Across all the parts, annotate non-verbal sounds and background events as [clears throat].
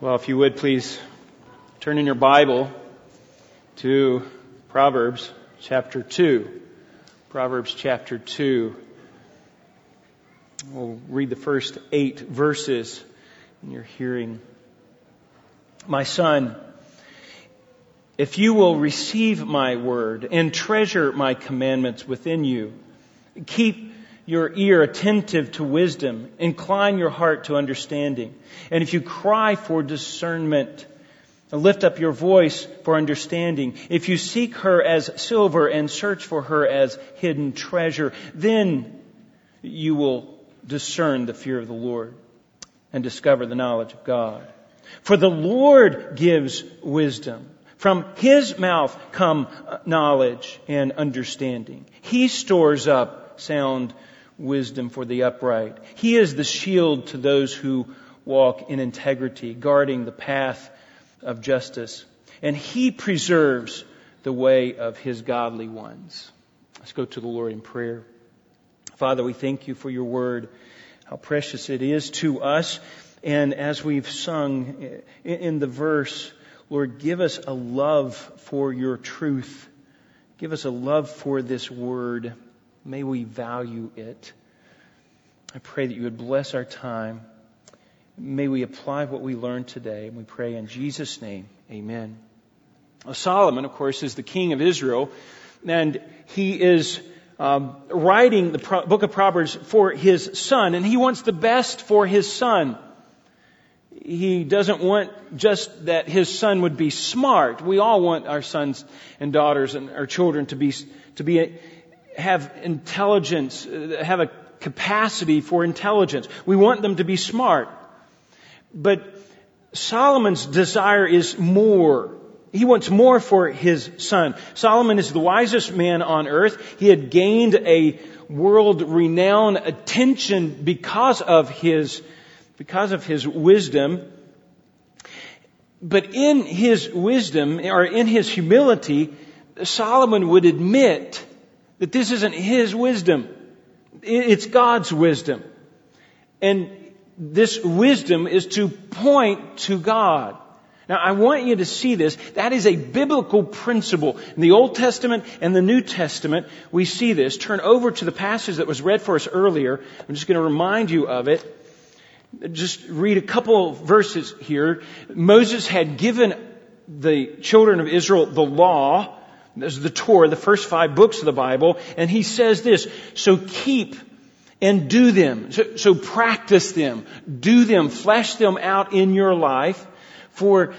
Well, if you would please turn in your Bible to Proverbs chapter 2. Proverbs chapter 2. We'll read the first eight verses in your hearing. My son, if you will receive my word and treasure my commandments within you, keep your ear attentive to wisdom. Incline your heart to understanding. And if you cry for discernment, lift up your voice for understanding. If you seek her as silver and search for her as hidden treasure, then you will discern the fear of the Lord and discover the knowledge of God. For the Lord gives wisdom. From his mouth come knowledge and understanding. He stores up sound wisdom for the upright. He is the shield to those who walk in integrity, guarding the path of justice. And He preserves the way of His godly ones. Let's go to the Lord in prayer. Father, we thank you for your word, how precious it is to us. And as we've sung in the verse, Lord, give us a love for your truth. Give us a love for this word. May we value it. I pray that you would bless our time. May we apply what we learned today. And we pray in Jesus' name, amen. Solomon, of course, is the king of Israel, and he is um, writing the Pro- book of Proverbs for his son, and he wants the best for his son. He doesn't want just that his son would be smart. We all want our sons and daughters and our children to be to be have intelligence, uh, have a capacity for intelligence. We want them to be smart. But Solomon's desire is more. He wants more for his son. Solomon is the wisest man on earth. He had gained a world renowned attention because of his, because of his wisdom. But in his wisdom, or in his humility, Solomon would admit that this isn't his wisdom. It's God's wisdom. And this wisdom is to point to God. Now, I want you to see this. That is a biblical principle. In the Old Testament and the New Testament, we see this. Turn over to the passage that was read for us earlier. I'm just going to remind you of it. Just read a couple verses here. Moses had given the children of Israel the law this is the Torah, the first five books of the Bible. And he says this, so keep and do them. So, so practice them. Do them. Flesh them out in your life. For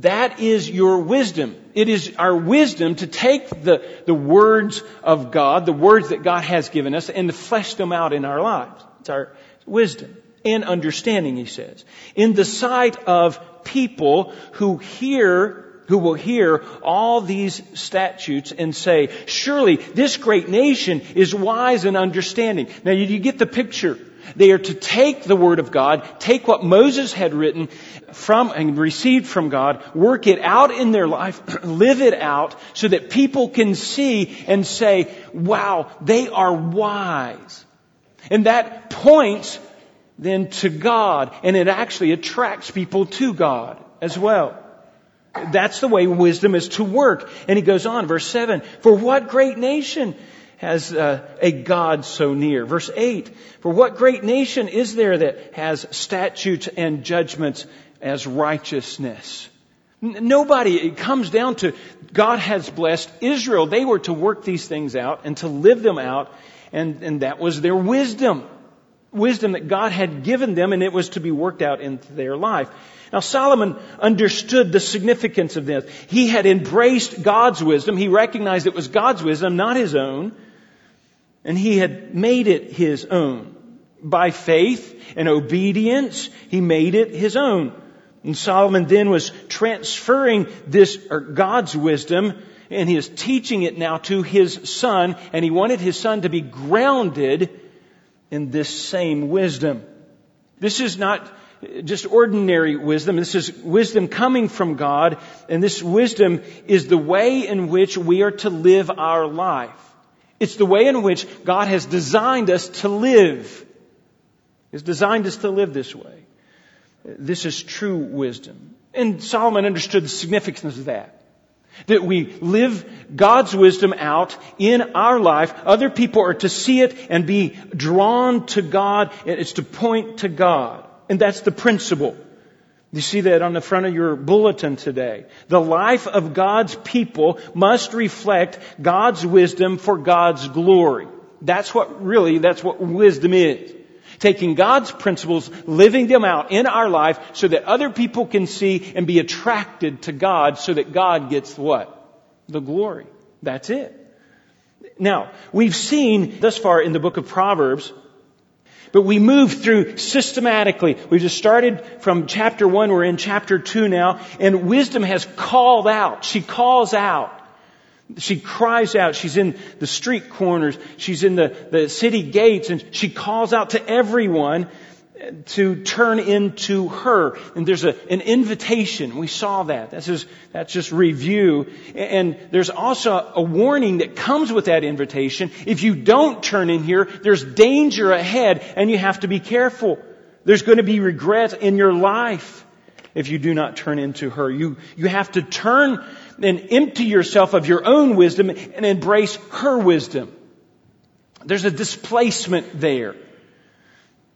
that is your wisdom. It is our wisdom to take the, the words of God, the words that God has given us, and to flesh them out in our lives. It's our wisdom and understanding, he says. In the sight of people who hear who will hear all these statutes and say, surely this great nation is wise and understanding. Now you get the picture. They are to take the Word of God, take what Moses had written from and received from God, work it out in their life, [clears throat] live it out so that people can see and say, wow, they are wise. And that points then to God and it actually attracts people to God as well. That's the way wisdom is to work. And he goes on, verse 7, for what great nation has uh, a God so near? Verse 8, for what great nation is there that has statutes and judgments as righteousness? Nobody, it comes down to God has blessed Israel. They were to work these things out and to live them out, and, and that was their wisdom. Wisdom that God had given them, and it was to be worked out in their life. Now Solomon understood the significance of this. He had embraced God's wisdom. He recognized it was God's wisdom, not his own. And he had made it his own. By faith and obedience, he made it his own. And Solomon then was transferring this, or God's wisdom, and he is teaching it now to his son, and he wanted his son to be grounded in this same wisdom. This is not just ordinary wisdom. This is wisdom coming from God, and this wisdom is the way in which we are to live our life. It's the way in which God has designed us to live. He's designed us to live this way. This is true wisdom. And Solomon understood the significance of that. That we live God's wisdom out in our life. Other people are to see it and be drawn to God. It's to point to God. And that's the principle. You see that on the front of your bulletin today. The life of God's people must reflect God's wisdom for God's glory. That's what really, that's what wisdom is. Taking God's principles, living them out in our life so that other people can see and be attracted to God so that God gets what? The glory. That's it. Now, we've seen thus far in the book of Proverbs but we move through systematically. We just started from chapter one. We're in chapter two now. And wisdom has called out. She calls out. She cries out. She's in the street corners. She's in the, the city gates and she calls out to everyone to turn into her. And there's a, an invitation. We saw that. That's just, that's just review. And there's also a warning that comes with that invitation. If you don't turn in here, there's danger ahead and you have to be careful. There's going to be regret in your life if you do not turn into her. You, you have to turn and empty yourself of your own wisdom and embrace her wisdom. There's a displacement there.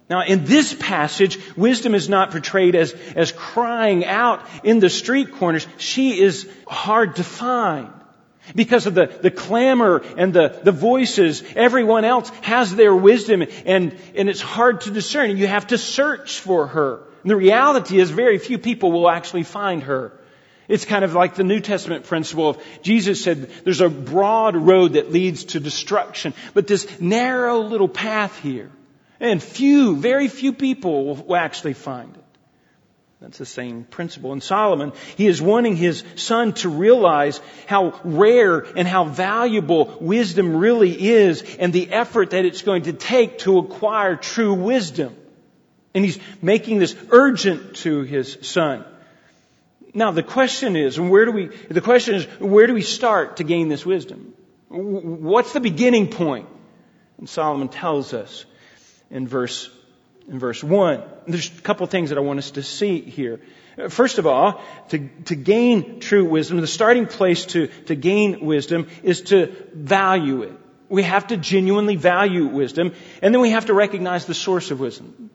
Now, in this passage, wisdom is not portrayed as, as crying out in the street corners. She is hard to find. Because of the, the clamor and the, the voices, everyone else has their wisdom and, and it's hard to discern. You have to search for her. And the reality is very few people will actually find her. It's kind of like the New Testament principle of Jesus said there's a broad road that leads to destruction, but this narrow little path here and few, very few people will actually find it. That's the same principle. In Solomon, he is wanting his son to realize how rare and how valuable wisdom really is and the effort that it's going to take to acquire true wisdom. And he's making this urgent to his son. Now the question is, and where do we, the question is, where do we start to gain this wisdom? What's the beginning point? And Solomon tells us in verse, in verse 1. There's a couple things that I want us to see here. First of all, to, to gain true wisdom, the starting place to, to gain wisdom is to value it. We have to genuinely value wisdom, and then we have to recognize the source of wisdom.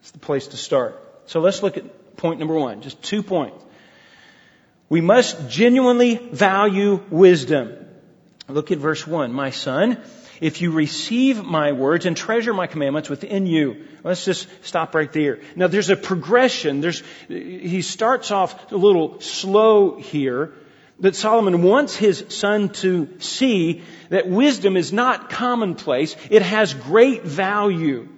It's the place to start. So let's look at point number one, just two points. We must genuinely value wisdom. Look at verse one. My son, if you receive my words and treasure my commandments within you. Let's just stop right there. Now there's a progression. There's, he starts off a little slow here, that Solomon wants his son to see that wisdom is not commonplace. It has great value.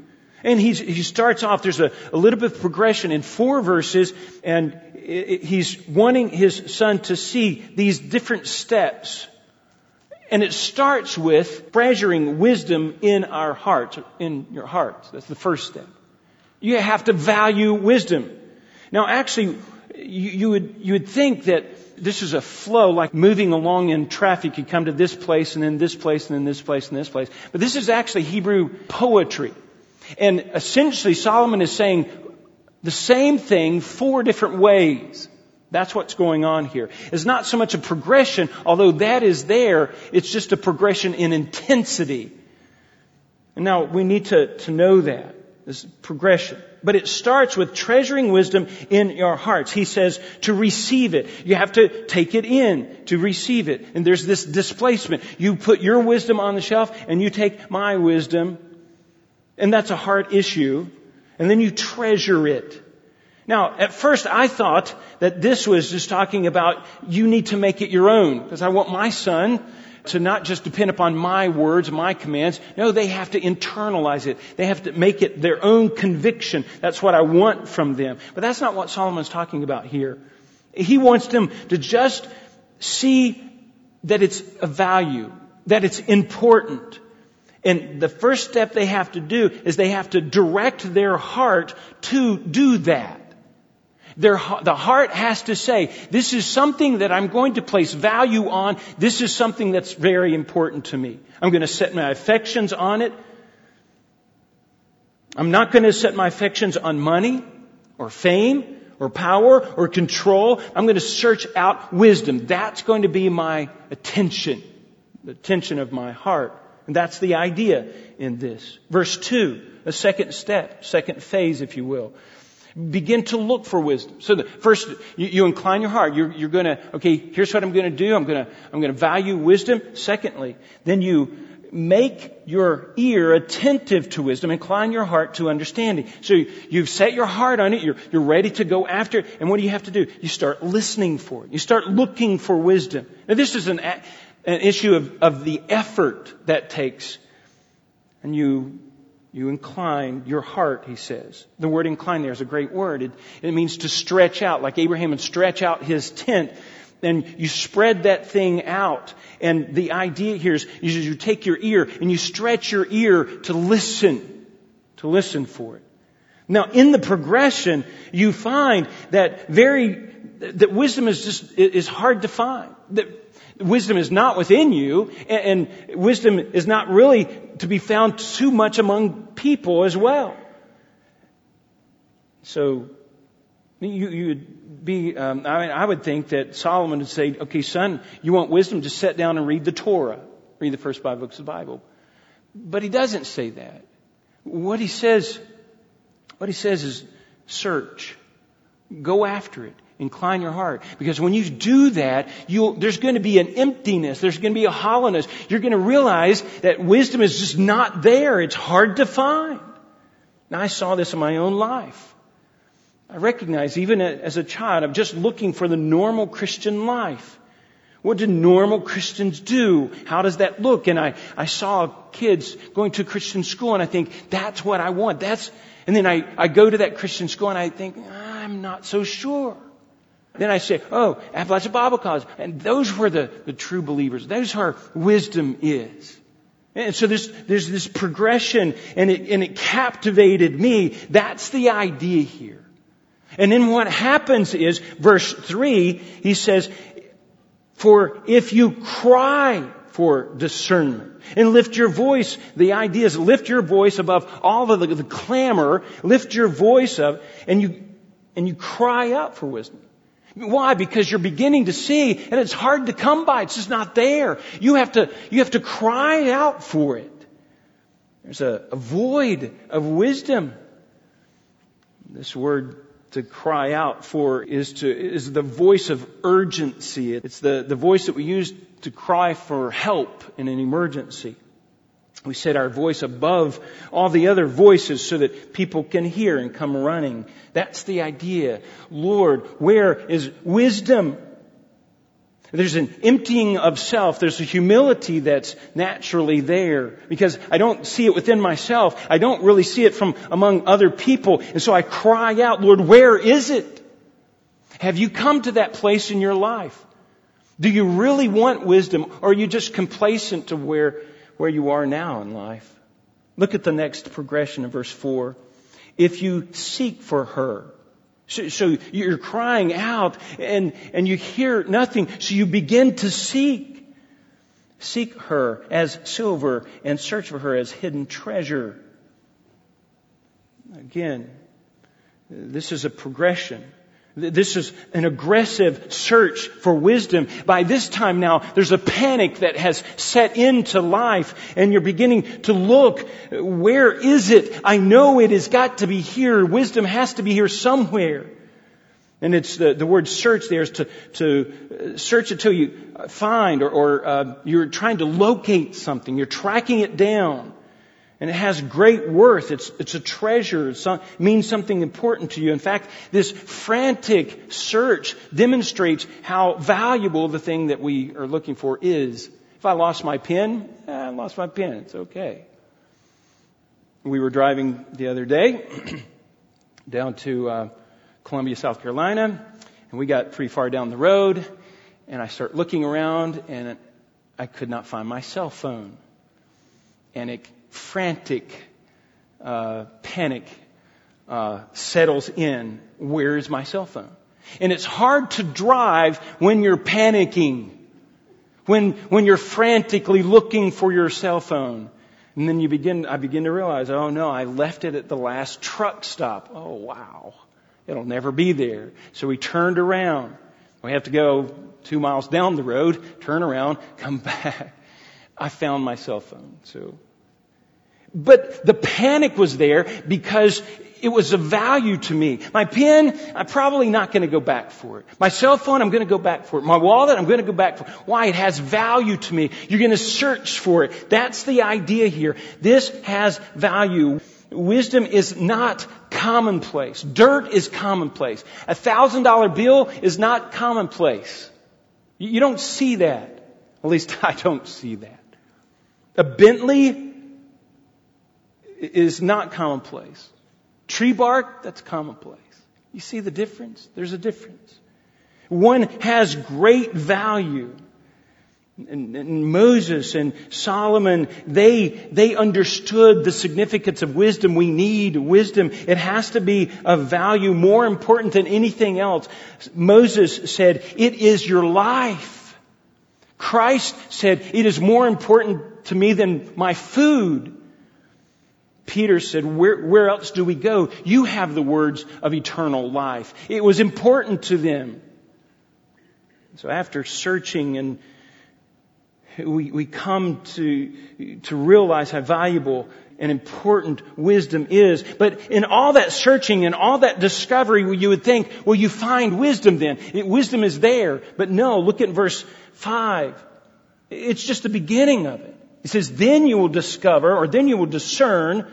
And he starts off, there's a, a little bit of progression in four verses, and he's wanting his son to see these different steps and it starts with treasuring wisdom in our hearts, in your hearts. That's the first step. You have to value wisdom. Now actually, you, you would, you would think that this is a flow like moving along in traffic. You come to this place and then this place and then this place and this place. But this is actually Hebrew poetry. And essentially Solomon is saying the same thing four different ways. That's what's going on here. It's not so much a progression, although that is there, it's just a progression in intensity. And now we need to, to know that. This progression. But it starts with treasuring wisdom in your hearts. He says to receive it. You have to take it in to receive it. And there's this displacement. You put your wisdom on the shelf and you take my wisdom. And that's a heart issue. And then you treasure it. Now, at first I thought that this was just talking about you need to make it your own because I want my son to not just depend upon my words, my commands. No, they have to internalize it. They have to make it their own conviction. That's what I want from them. But that's not what Solomon's talking about here. He wants them to just see that it's a value, that it's important. And the first step they have to do is they have to direct their heart to do that. Their, the heart has to say, this is something that I'm going to place value on. This is something that's very important to me. I'm going to set my affections on it. I'm not going to set my affections on money or fame or power or control. I'm going to search out wisdom. That's going to be my attention, the attention of my heart. And that's the idea in this. Verse 2, a second step, second phase, if you will. Begin to look for wisdom. So the first, you, you incline your heart. You're, you're gonna, okay, here's what I'm gonna do. I'm gonna, I'm gonna value wisdom. Secondly, then you make your ear attentive to wisdom, incline your heart to understanding. So you've set your heart on it, you're, you're ready to go after it, and what do you have to do? You start listening for it. You start looking for wisdom. Now this is an, an issue of, of the effort that takes. And you, you incline your heart, he says. The word incline there is a great word. It, it means to stretch out, like Abraham would stretch out his tent and you spread that thing out. And the idea here is you take your ear and you stretch your ear to listen, to listen for it. Now, in the progression, you find that very, that wisdom is just, is hard to find. That wisdom is not within you, and, and wisdom is not really to be found too much among people as well. So, you, you would be, um, I, mean, I would think that Solomon would say, okay, son, you want wisdom? Just sit down and read the Torah. Read the first five books of the Bible. But he doesn't say that. What he says, what he says is search. Go after it. Incline your heart. Because when you do that, there's going to be an emptiness. There's going to be a hollowness. You're going to realize that wisdom is just not there. It's hard to find. Now I saw this in my own life. I recognize even as a child, I'm just looking for the normal Christian life. What do normal Christians do? How does that look? And I, I saw kids going to Christian school and I think, that's what I want. That's, and then I, I go to that Christian school and I think, I'm not so sure. Then I say, oh, Appalachian Bible College. And those were the, the true believers. Those are wisdom is. And so there's, there's this progression and it, and it captivated me. That's the idea here. And then what happens is, verse 3, he says, For if you cry for discernment and lift your voice, the idea is lift your voice above all of the, the clamor, lift your voice up, and you, and you cry out for wisdom. Why? Because you're beginning to see, and it's hard to come by. It's just not there. You have to, you have to cry out for it. There's a, a void of wisdom. This word to cry out for is to, is the voice of urgency. It's the, the voice that we use to cry for help in an emergency. We set our voice above all the other voices so that people can hear and come running. That's the idea. Lord, where is wisdom? There's an emptying of self. There's a humility that's naturally there because I don't see it within myself. I don't really see it from among other people. And so I cry out, Lord, where is it? Have you come to that place in your life? Do you really want wisdom or are you just complacent to where, where you are now in life? Look at the next progression of verse 4. If you seek for her, so, so, you're crying out and, and you hear nothing. So you begin to seek. Seek her as silver and search for her as hidden treasure. Again, this is a progression. This is an aggressive search for wisdom. By this time now, there's a panic that has set into life and you're beginning to look, where is it? I know it has got to be here. Wisdom has to be here somewhere. And it's the, the word search there is to, to search until you find or, or uh, you're trying to locate something. You're tracking it down. And it has great worth. It's, it's a treasure. It means something important to you. In fact, this frantic search demonstrates how valuable the thing that we are looking for is. If I lost my pen, eh, I lost my pen. It's okay. We were driving the other day [clears throat] down to uh, Columbia, South Carolina, and we got pretty far down the road, and I start looking around, and I could not find my cell phone. And it frantic uh, panic uh, settles in. Where is my cell phone? And it's hard to drive when you're panicking, when when you're frantically looking for your cell phone. And then you begin, I begin to realize, oh no, I left it at the last truck stop. Oh wow. It'll never be there. So we turned around. We have to go two miles down the road, turn around, come [laughs] back. I found my cell phone. So, but the panic was there because it was of value to me. My pen, I'm probably not going to go back for it. My cell phone, I'm going to go back for it. My wallet, I'm going to go back for it. Why? It has value to me. You're going to search for it. That's the idea here. This has value. Wisdom is not commonplace. Dirt is commonplace. A thousand dollar bill is not commonplace. You don't see that. At least [laughs] I don't see that. A Bentley is not commonplace. Tree bark, that's commonplace. You see the difference? There's a difference. One has great value. And, and, Moses and Solomon, they, they understood the significance of wisdom. We need wisdom. It has to be of value more important than anything else. Moses said, it is your life. Christ said, it is more important to me than my food. Peter said, where, where else do we go? You have the words of eternal life. It was important to them. So after searching and we, we come to, to realize how valuable and important wisdom is. But in all that searching and all that discovery, you would think, well, you find wisdom then. It, wisdom is there. But no, look at verse 5. It's just the beginning of it. It says, then you will discover, or then you will discern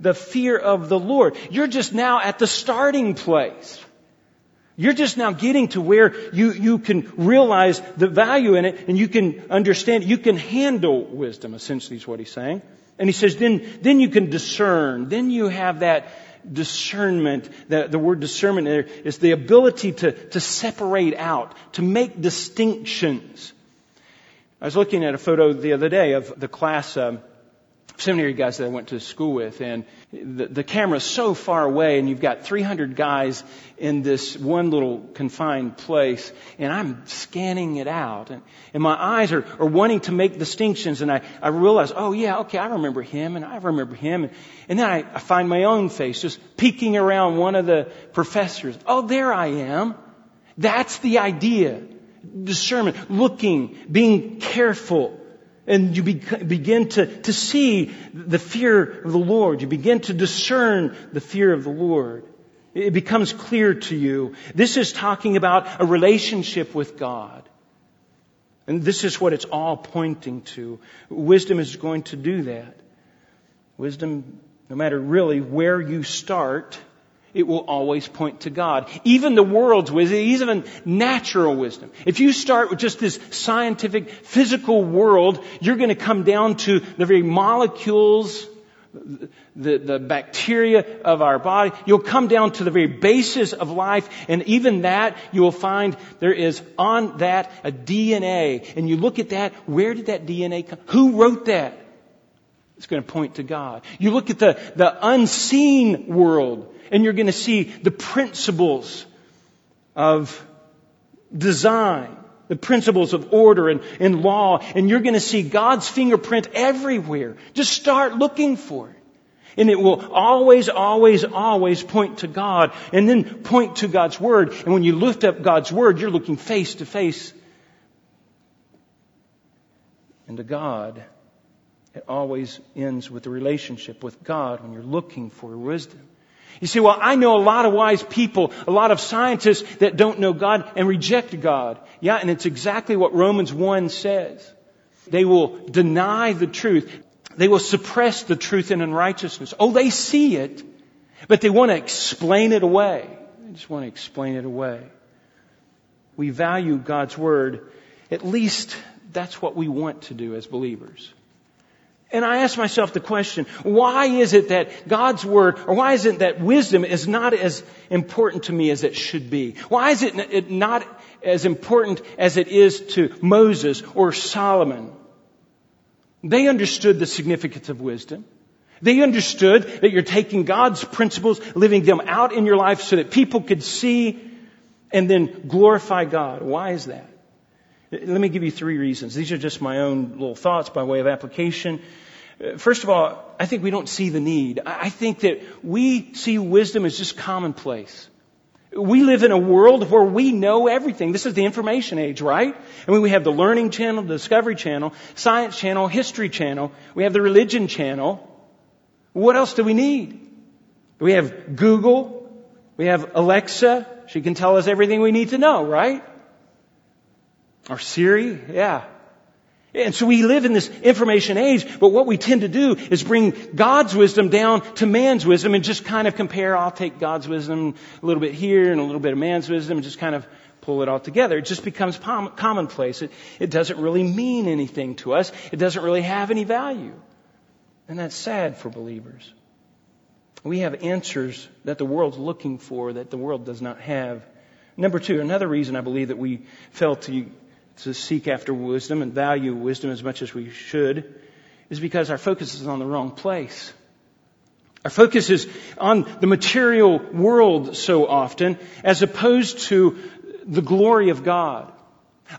the fear of the Lord. You're just now at the starting place. You're just now getting to where you, you can realize the value in it and you can understand, you can handle wisdom, essentially is what he's saying. And he says, then, then you can discern. Then you have that discernment. The, the word discernment there is the ability to, to separate out, to make distinctions. I was looking at a photo the other day of the class, um, seminary guys that I went to school with, and the, the camera's so far away, and you've got 300 guys in this one little confined place, and I'm scanning it out, and, and my eyes are, are wanting to make distinctions, and I, I realize, oh yeah, okay, I remember him, and I remember him, and, and then I, I find my own face just peeking around one of the professors. Oh, there I am. That's the idea. Discernment, looking, being careful and you be, begin to, to see the fear of the Lord. You begin to discern the fear of the Lord. It becomes clear to you. This is talking about a relationship with God. And this is what it's all pointing to. Wisdom is going to do that. Wisdom, no matter really where you start, it will always point to God. Even the world's wisdom, even natural wisdom. If you start with just this scientific, physical world, you're going to come down to the very molecules, the, the bacteria of our body. You'll come down to the very basis of life, and even that, you will find there is on that a DNA. And you look at that, where did that DNA come? Who wrote that? It's going to point to God. You look at the, the unseen world and you're going to see the principles of design, the principles of order and, and law, and you're going to see God's fingerprint everywhere. Just start looking for it. And it will always, always, always point to God and then point to God's Word. And when you lift up God's Word, you're looking face to face and to God. It always ends with the relationship with God when you're looking for wisdom. You say, well, I know a lot of wise people, a lot of scientists that don't know God and reject God. Yeah, and it's exactly what Romans 1 says. They will deny the truth. They will suppress the truth in unrighteousness. Oh, they see it, but they want to explain it away. They just want to explain it away. We value God's Word. At least that's what we want to do as believers. And I ask myself the question, why is it that God's Word, or why is it that wisdom is not as important to me as it should be? Why is it not as important as it is to Moses or Solomon? They understood the significance of wisdom. They understood that you're taking God's principles, living them out in your life so that people could see and then glorify God. Why is that? Let me give you three reasons. These are just my own little thoughts by way of application. Uh, first of all, I think we don't see the need. I think that we see wisdom as just commonplace. We live in a world where we know everything. This is the information age, right? I mean, we have the Learning Channel, the Discovery Channel, Science Channel, History Channel. We have the Religion Channel. What else do we need? We have Google. We have Alexa. She can tell us everything we need to know, right? Or Siri. Yeah. And so we live in this information age, but what we tend to do is bring God's wisdom down to man's wisdom and just kind of compare, I'll take God's wisdom a little bit here and a little bit of man's wisdom and just kind of pull it all together. It just becomes commonplace. It, it doesn't really mean anything to us. It doesn't really have any value. And that's sad for believers. We have answers that the world's looking for that the world does not have. Number two, another reason I believe that we fail to to seek after wisdom and value wisdom as much as we should is because our focus is on the wrong place. Our focus is on the material world so often as opposed to the glory of God.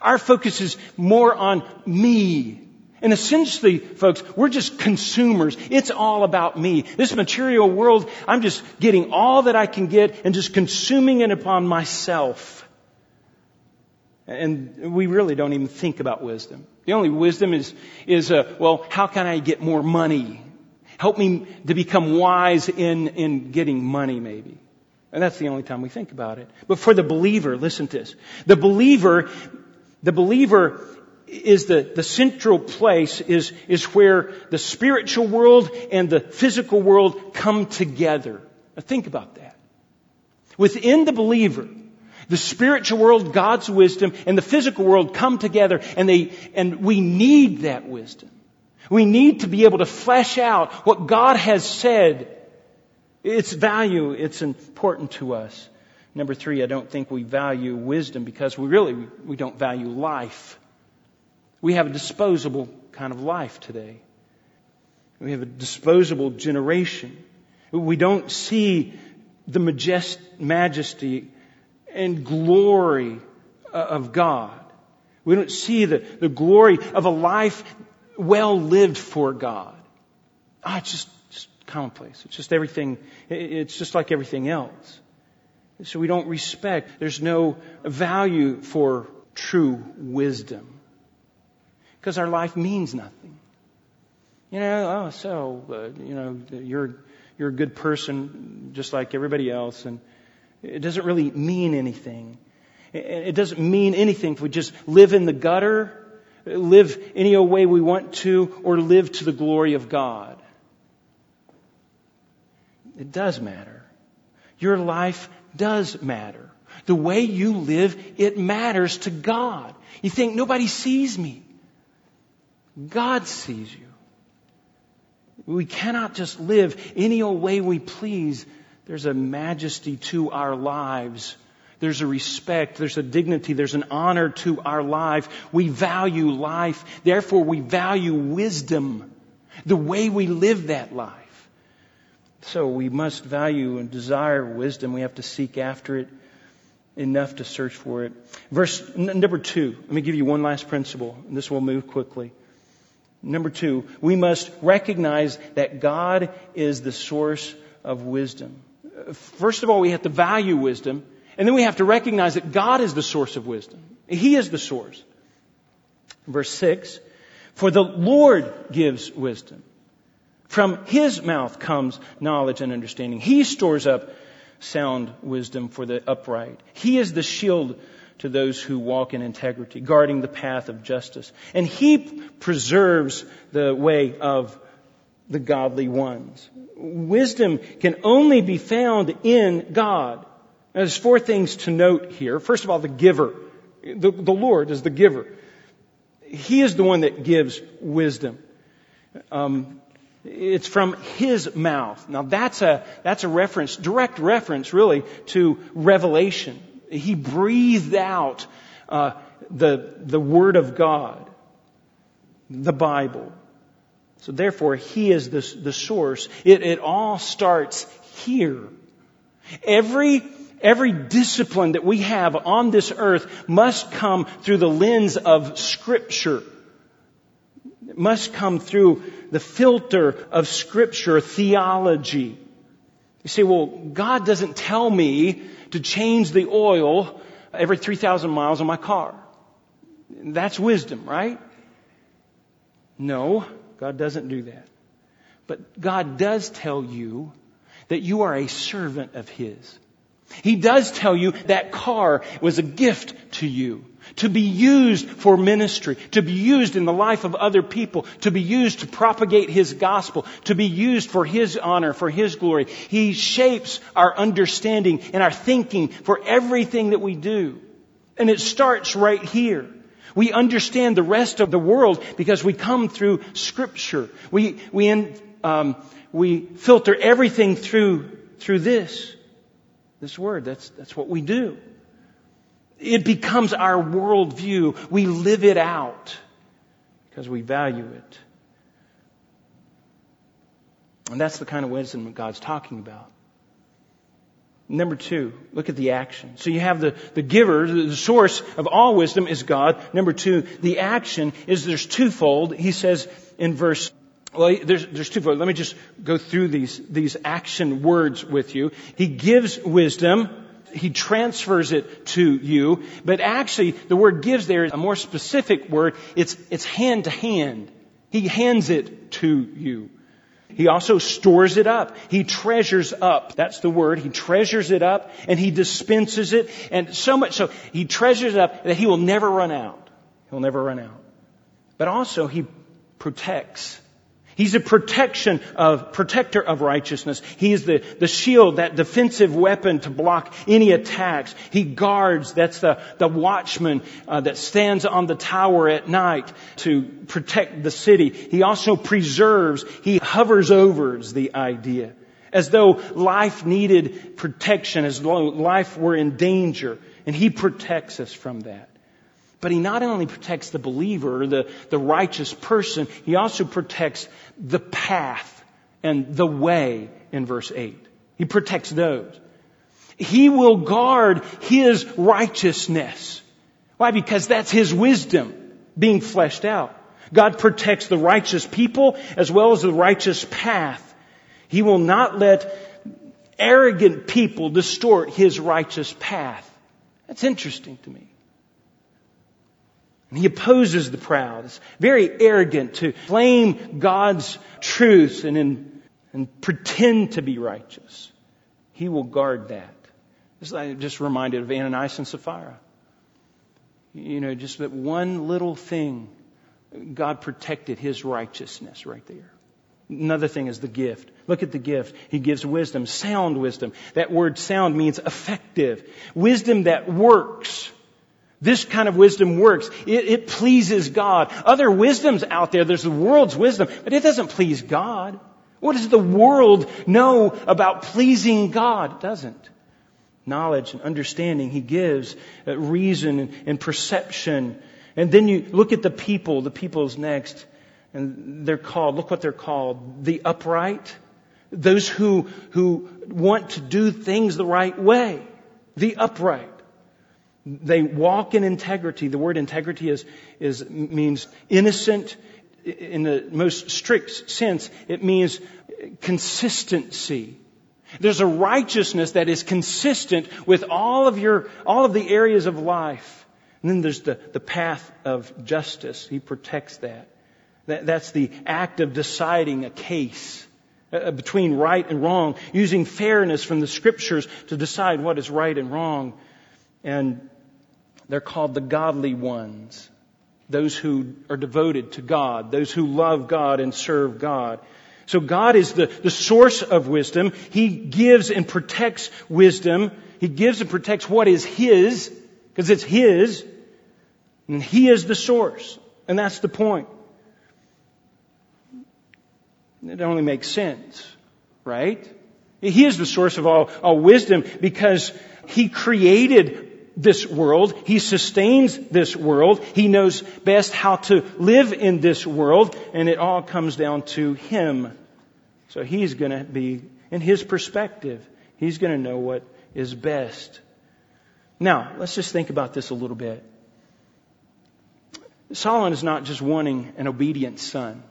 Our focus is more on me. And essentially, folks, we're just consumers. It's all about me. This material world, I'm just getting all that I can get and just consuming it upon myself. And we really don't even think about wisdom. The only wisdom is, is, uh, well, how can I get more money? Help me to become wise in, in getting money, maybe. And that's the only time we think about it. But for the believer, listen to this. The believer, the believer is the, the central place is, is where the spiritual world and the physical world come together. Now think about that. Within the believer, the spiritual world, God's wisdom, and the physical world come together and they, and we need that wisdom. We need to be able to flesh out what God has said. Its value, it's important to us. Number three, I don't think we value wisdom because we really, we don't value life. We have a disposable kind of life today. We have a disposable generation. We don't see the majest, majesty and glory uh, of God. We don't see the, the glory of a life well lived for God. Ah, it's just, just commonplace. It's just everything, it's just like everything else. So we don't respect, there's no value for true wisdom. Because our life means nothing. You know, oh, so, uh, you know, you're, you're a good person just like everybody else and it doesn't really mean anything. It doesn't mean anything if we just live in the gutter, live any way we want to, or live to the glory of God. It does matter. Your life does matter. The way you live, it matters to God. You think nobody sees me. God sees you. We cannot just live any old way we please there's a majesty to our lives. There's a respect, there's a dignity, there's an honor to our life. We value life. Therefore, we value wisdom, the way we live that life. So we must value and desire wisdom. We have to seek after it enough to search for it. Verse number two, let me give you one last principle, and this will move quickly. Number two, we must recognize that God is the source of wisdom first of all, we have to value wisdom, and then we have to recognize that God is the source of wisdom. He is the source. Verse 6 For the Lord gives wisdom. From his mouth comes knowledge and understanding. He stores up sound wisdom for the upright. He is the shield to those who walk in integrity, guarding the path of justice. And he preserves the way of the godly ones. Wisdom can only be found in God. Now, there's four things to note here. First of all, the giver. The, the Lord is the giver. He is the one that gives wisdom. Um, it's from His mouth. Now that's a, that's a reference, direct reference really to revelation. He breathed out uh, the, the Word of God, the Bible. So therefore, He is the, the source. It, it all starts here. Every, every discipline that we have on this earth must come through the lens of Scripture. It must come through the filter of Scripture, theology. You say, well, God doesn't tell me to change the oil every 3,000 miles on my car. That's wisdom, right? No, God doesn't do that. But God does tell you that you are a servant of His. He does tell you that car was a gift to you to be used for ministry, to be used in the life of other people, to be used to propagate His gospel, to be used for His honor, for His glory. He shapes our understanding and our thinking for everything that we do. And it starts right here. We understand the rest of the world because we come through Scripture. We, we, um, we filter everything through, through this. This Word. That's, that's what we do. It becomes our worldview. We live it out because we value it. And that's the kind of wisdom that God's talking about. Number two, look at the action. So you have the, the giver, the source of all wisdom is God. Number two, the action is there's twofold. He says in verse, well, there's, there's twofold. Let me just go through these, these action words with you. He gives wisdom. He transfers it to you. But actually, the word gives there is a more specific word. It's, it's hand to hand. He hands it to you. He also stores it up. He treasures up. That's the word. He treasures it up and he dispenses it. And so much so, he treasures it up that he will never run out. He'll never run out. But also, he protects He's a protection of, protector of righteousness. He is the, the shield, that defensive weapon to block any attacks. He guards, that's the, the watchman uh, that stands on the tower at night to protect the city. He also preserves, he hovers over is the idea. As though life needed protection, as though life were in danger. And he protects us from that. But he not only protects the believer, the, the righteous person, he also protects the path and the way in verse 8. He protects those. He will guard his righteousness. Why? Because that's his wisdom being fleshed out. God protects the righteous people as well as the righteous path. He will not let arrogant people distort his righteous path. That's interesting to me. He opposes the proud. It's very arrogant to claim God's truth and, in, and pretend to be righteous. He will guard that. I'm just reminded of Ananias and Sapphira. You know, just that one little thing, God protected his righteousness right there. Another thing is the gift. Look at the gift. He gives wisdom, sound wisdom. That word sound means effective. Wisdom that works. This kind of wisdom works. It, it, pleases God. Other wisdoms out there, there's the world's wisdom, but it doesn't please God. What does the world know about pleasing God? It doesn't. Knowledge and understanding He gives, uh, reason and, and perception. And then you look at the people, the people's next, and they're called, look what they're called, the upright. Those who, who want to do things the right way. The upright. They walk in integrity. The word integrity is, is, means innocent in the most strict sense. It means consistency. There's a righteousness that is consistent with all of your, all of the areas of life. And then there's the, the path of justice. He protects that. that that's the act of deciding a case uh, between right and wrong, using fairness from the scriptures to decide what is right and wrong. And they're called the godly ones. Those who are devoted to God, those who love God and serve God. So God is the, the source of wisdom. He gives and protects wisdom. He gives and protects what is His, because it's His. And He is the source. And that's the point. It only makes sense, right? He is the source of all, all wisdom because He created this world. He sustains this world. He knows best how to live in this world, and it all comes down to Him. So He's going to be, in His perspective, He's going to know what is best. Now, let's just think about this a little bit. Solomon is not just wanting an obedient son.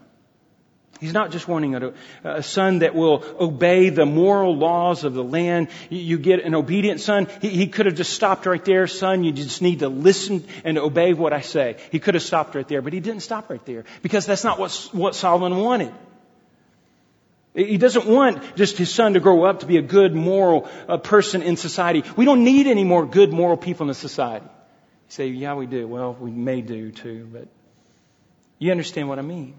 He's not just wanting a, a, son that will obey the moral laws of the land. You, get an obedient son. He, he, could have just stopped right there. Son, you just need to listen and obey what I say. He could have stopped right there, but he didn't stop right there because that's not what, what Solomon wanted. He doesn't want just his son to grow up to be a good moral uh, person in society. We don't need any more good moral people in society. You say, yeah, we do. Well, we may do too, but you understand what I mean.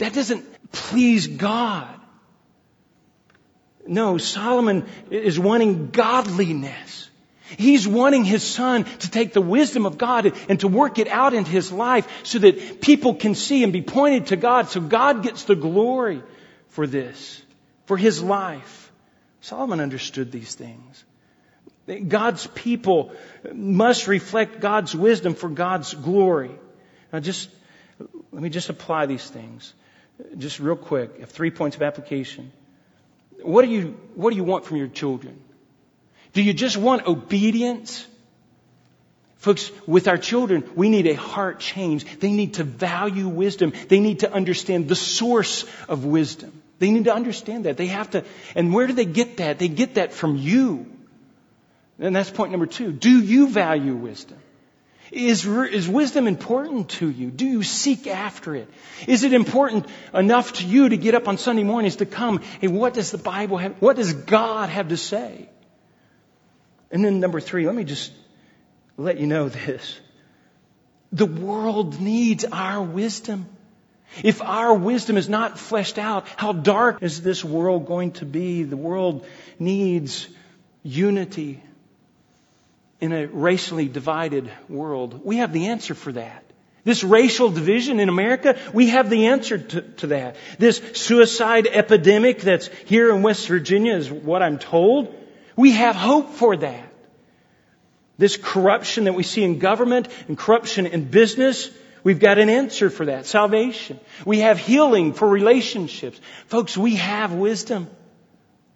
That doesn't please God. No, Solomon is wanting godliness. He's wanting his son to take the wisdom of God and to work it out in his life so that people can see and be pointed to God so God gets the glory for this, for his life. Solomon understood these things. God's people must reflect God's wisdom for God's glory. Now just, let me just apply these things. Just real quick, three points of application. What do you, what do you want from your children? Do you just want obedience? Folks, with our children, we need a heart change. They need to value wisdom. They need to understand the source of wisdom. They need to understand that. They have to, and where do they get that? They get that from you. And that's point number two. Do you value wisdom? Is, is wisdom important to you? Do you seek after it? Is it important enough to you to get up on Sunday mornings to come? Hey, what does the Bible have? What does God have to say? And then number three, let me just let you know this. The world needs our wisdom. If our wisdom is not fleshed out, how dark is this world going to be? The world needs unity in a racially divided world. We have the answer for that. This racial division in America, we have the answer to, to, that. This suicide epidemic that's here in West Virginia is what I'm told. We have hope for that. This corruption that we see in government and corruption in business, we've got an answer for that. Salvation. We have healing for relationships. Folks, we have wisdom.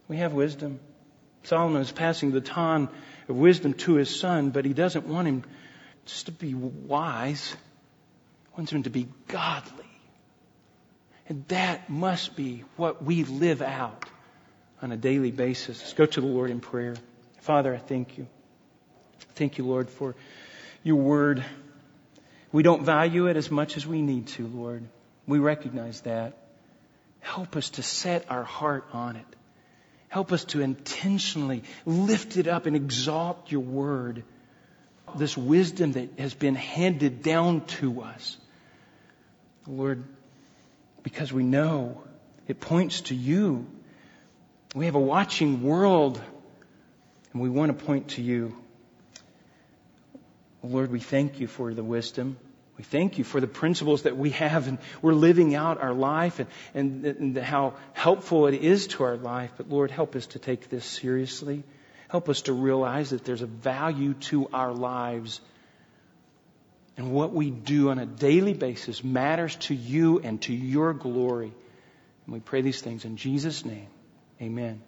We have wisdom. Solomon is passing the baton of wisdom to his son, but he doesn't want him just to be wise. He wants him to be godly. And that must be what we live out on a daily basis. Let's go to the Lord in prayer. Father, I thank you. Thank you, Lord, for your word. We don't value it as much as we need to, Lord. We recognize that. Help us to set our heart on it. Help us to intentionally lift it up and exalt your word. This wisdom that has been handed down to us. Lord, because we know it points to you. We have a watching world and we want to point to you. Lord, we thank you for the wisdom. We thank you for the principles that we have and we're living out our life and, and, and, how helpful it is to our life. But Lord, help us to take this seriously. Help us to realize that there's a value to our lives. And what we do on a daily basis matters to you and to your glory. And we pray these things in Jesus' name. Amen.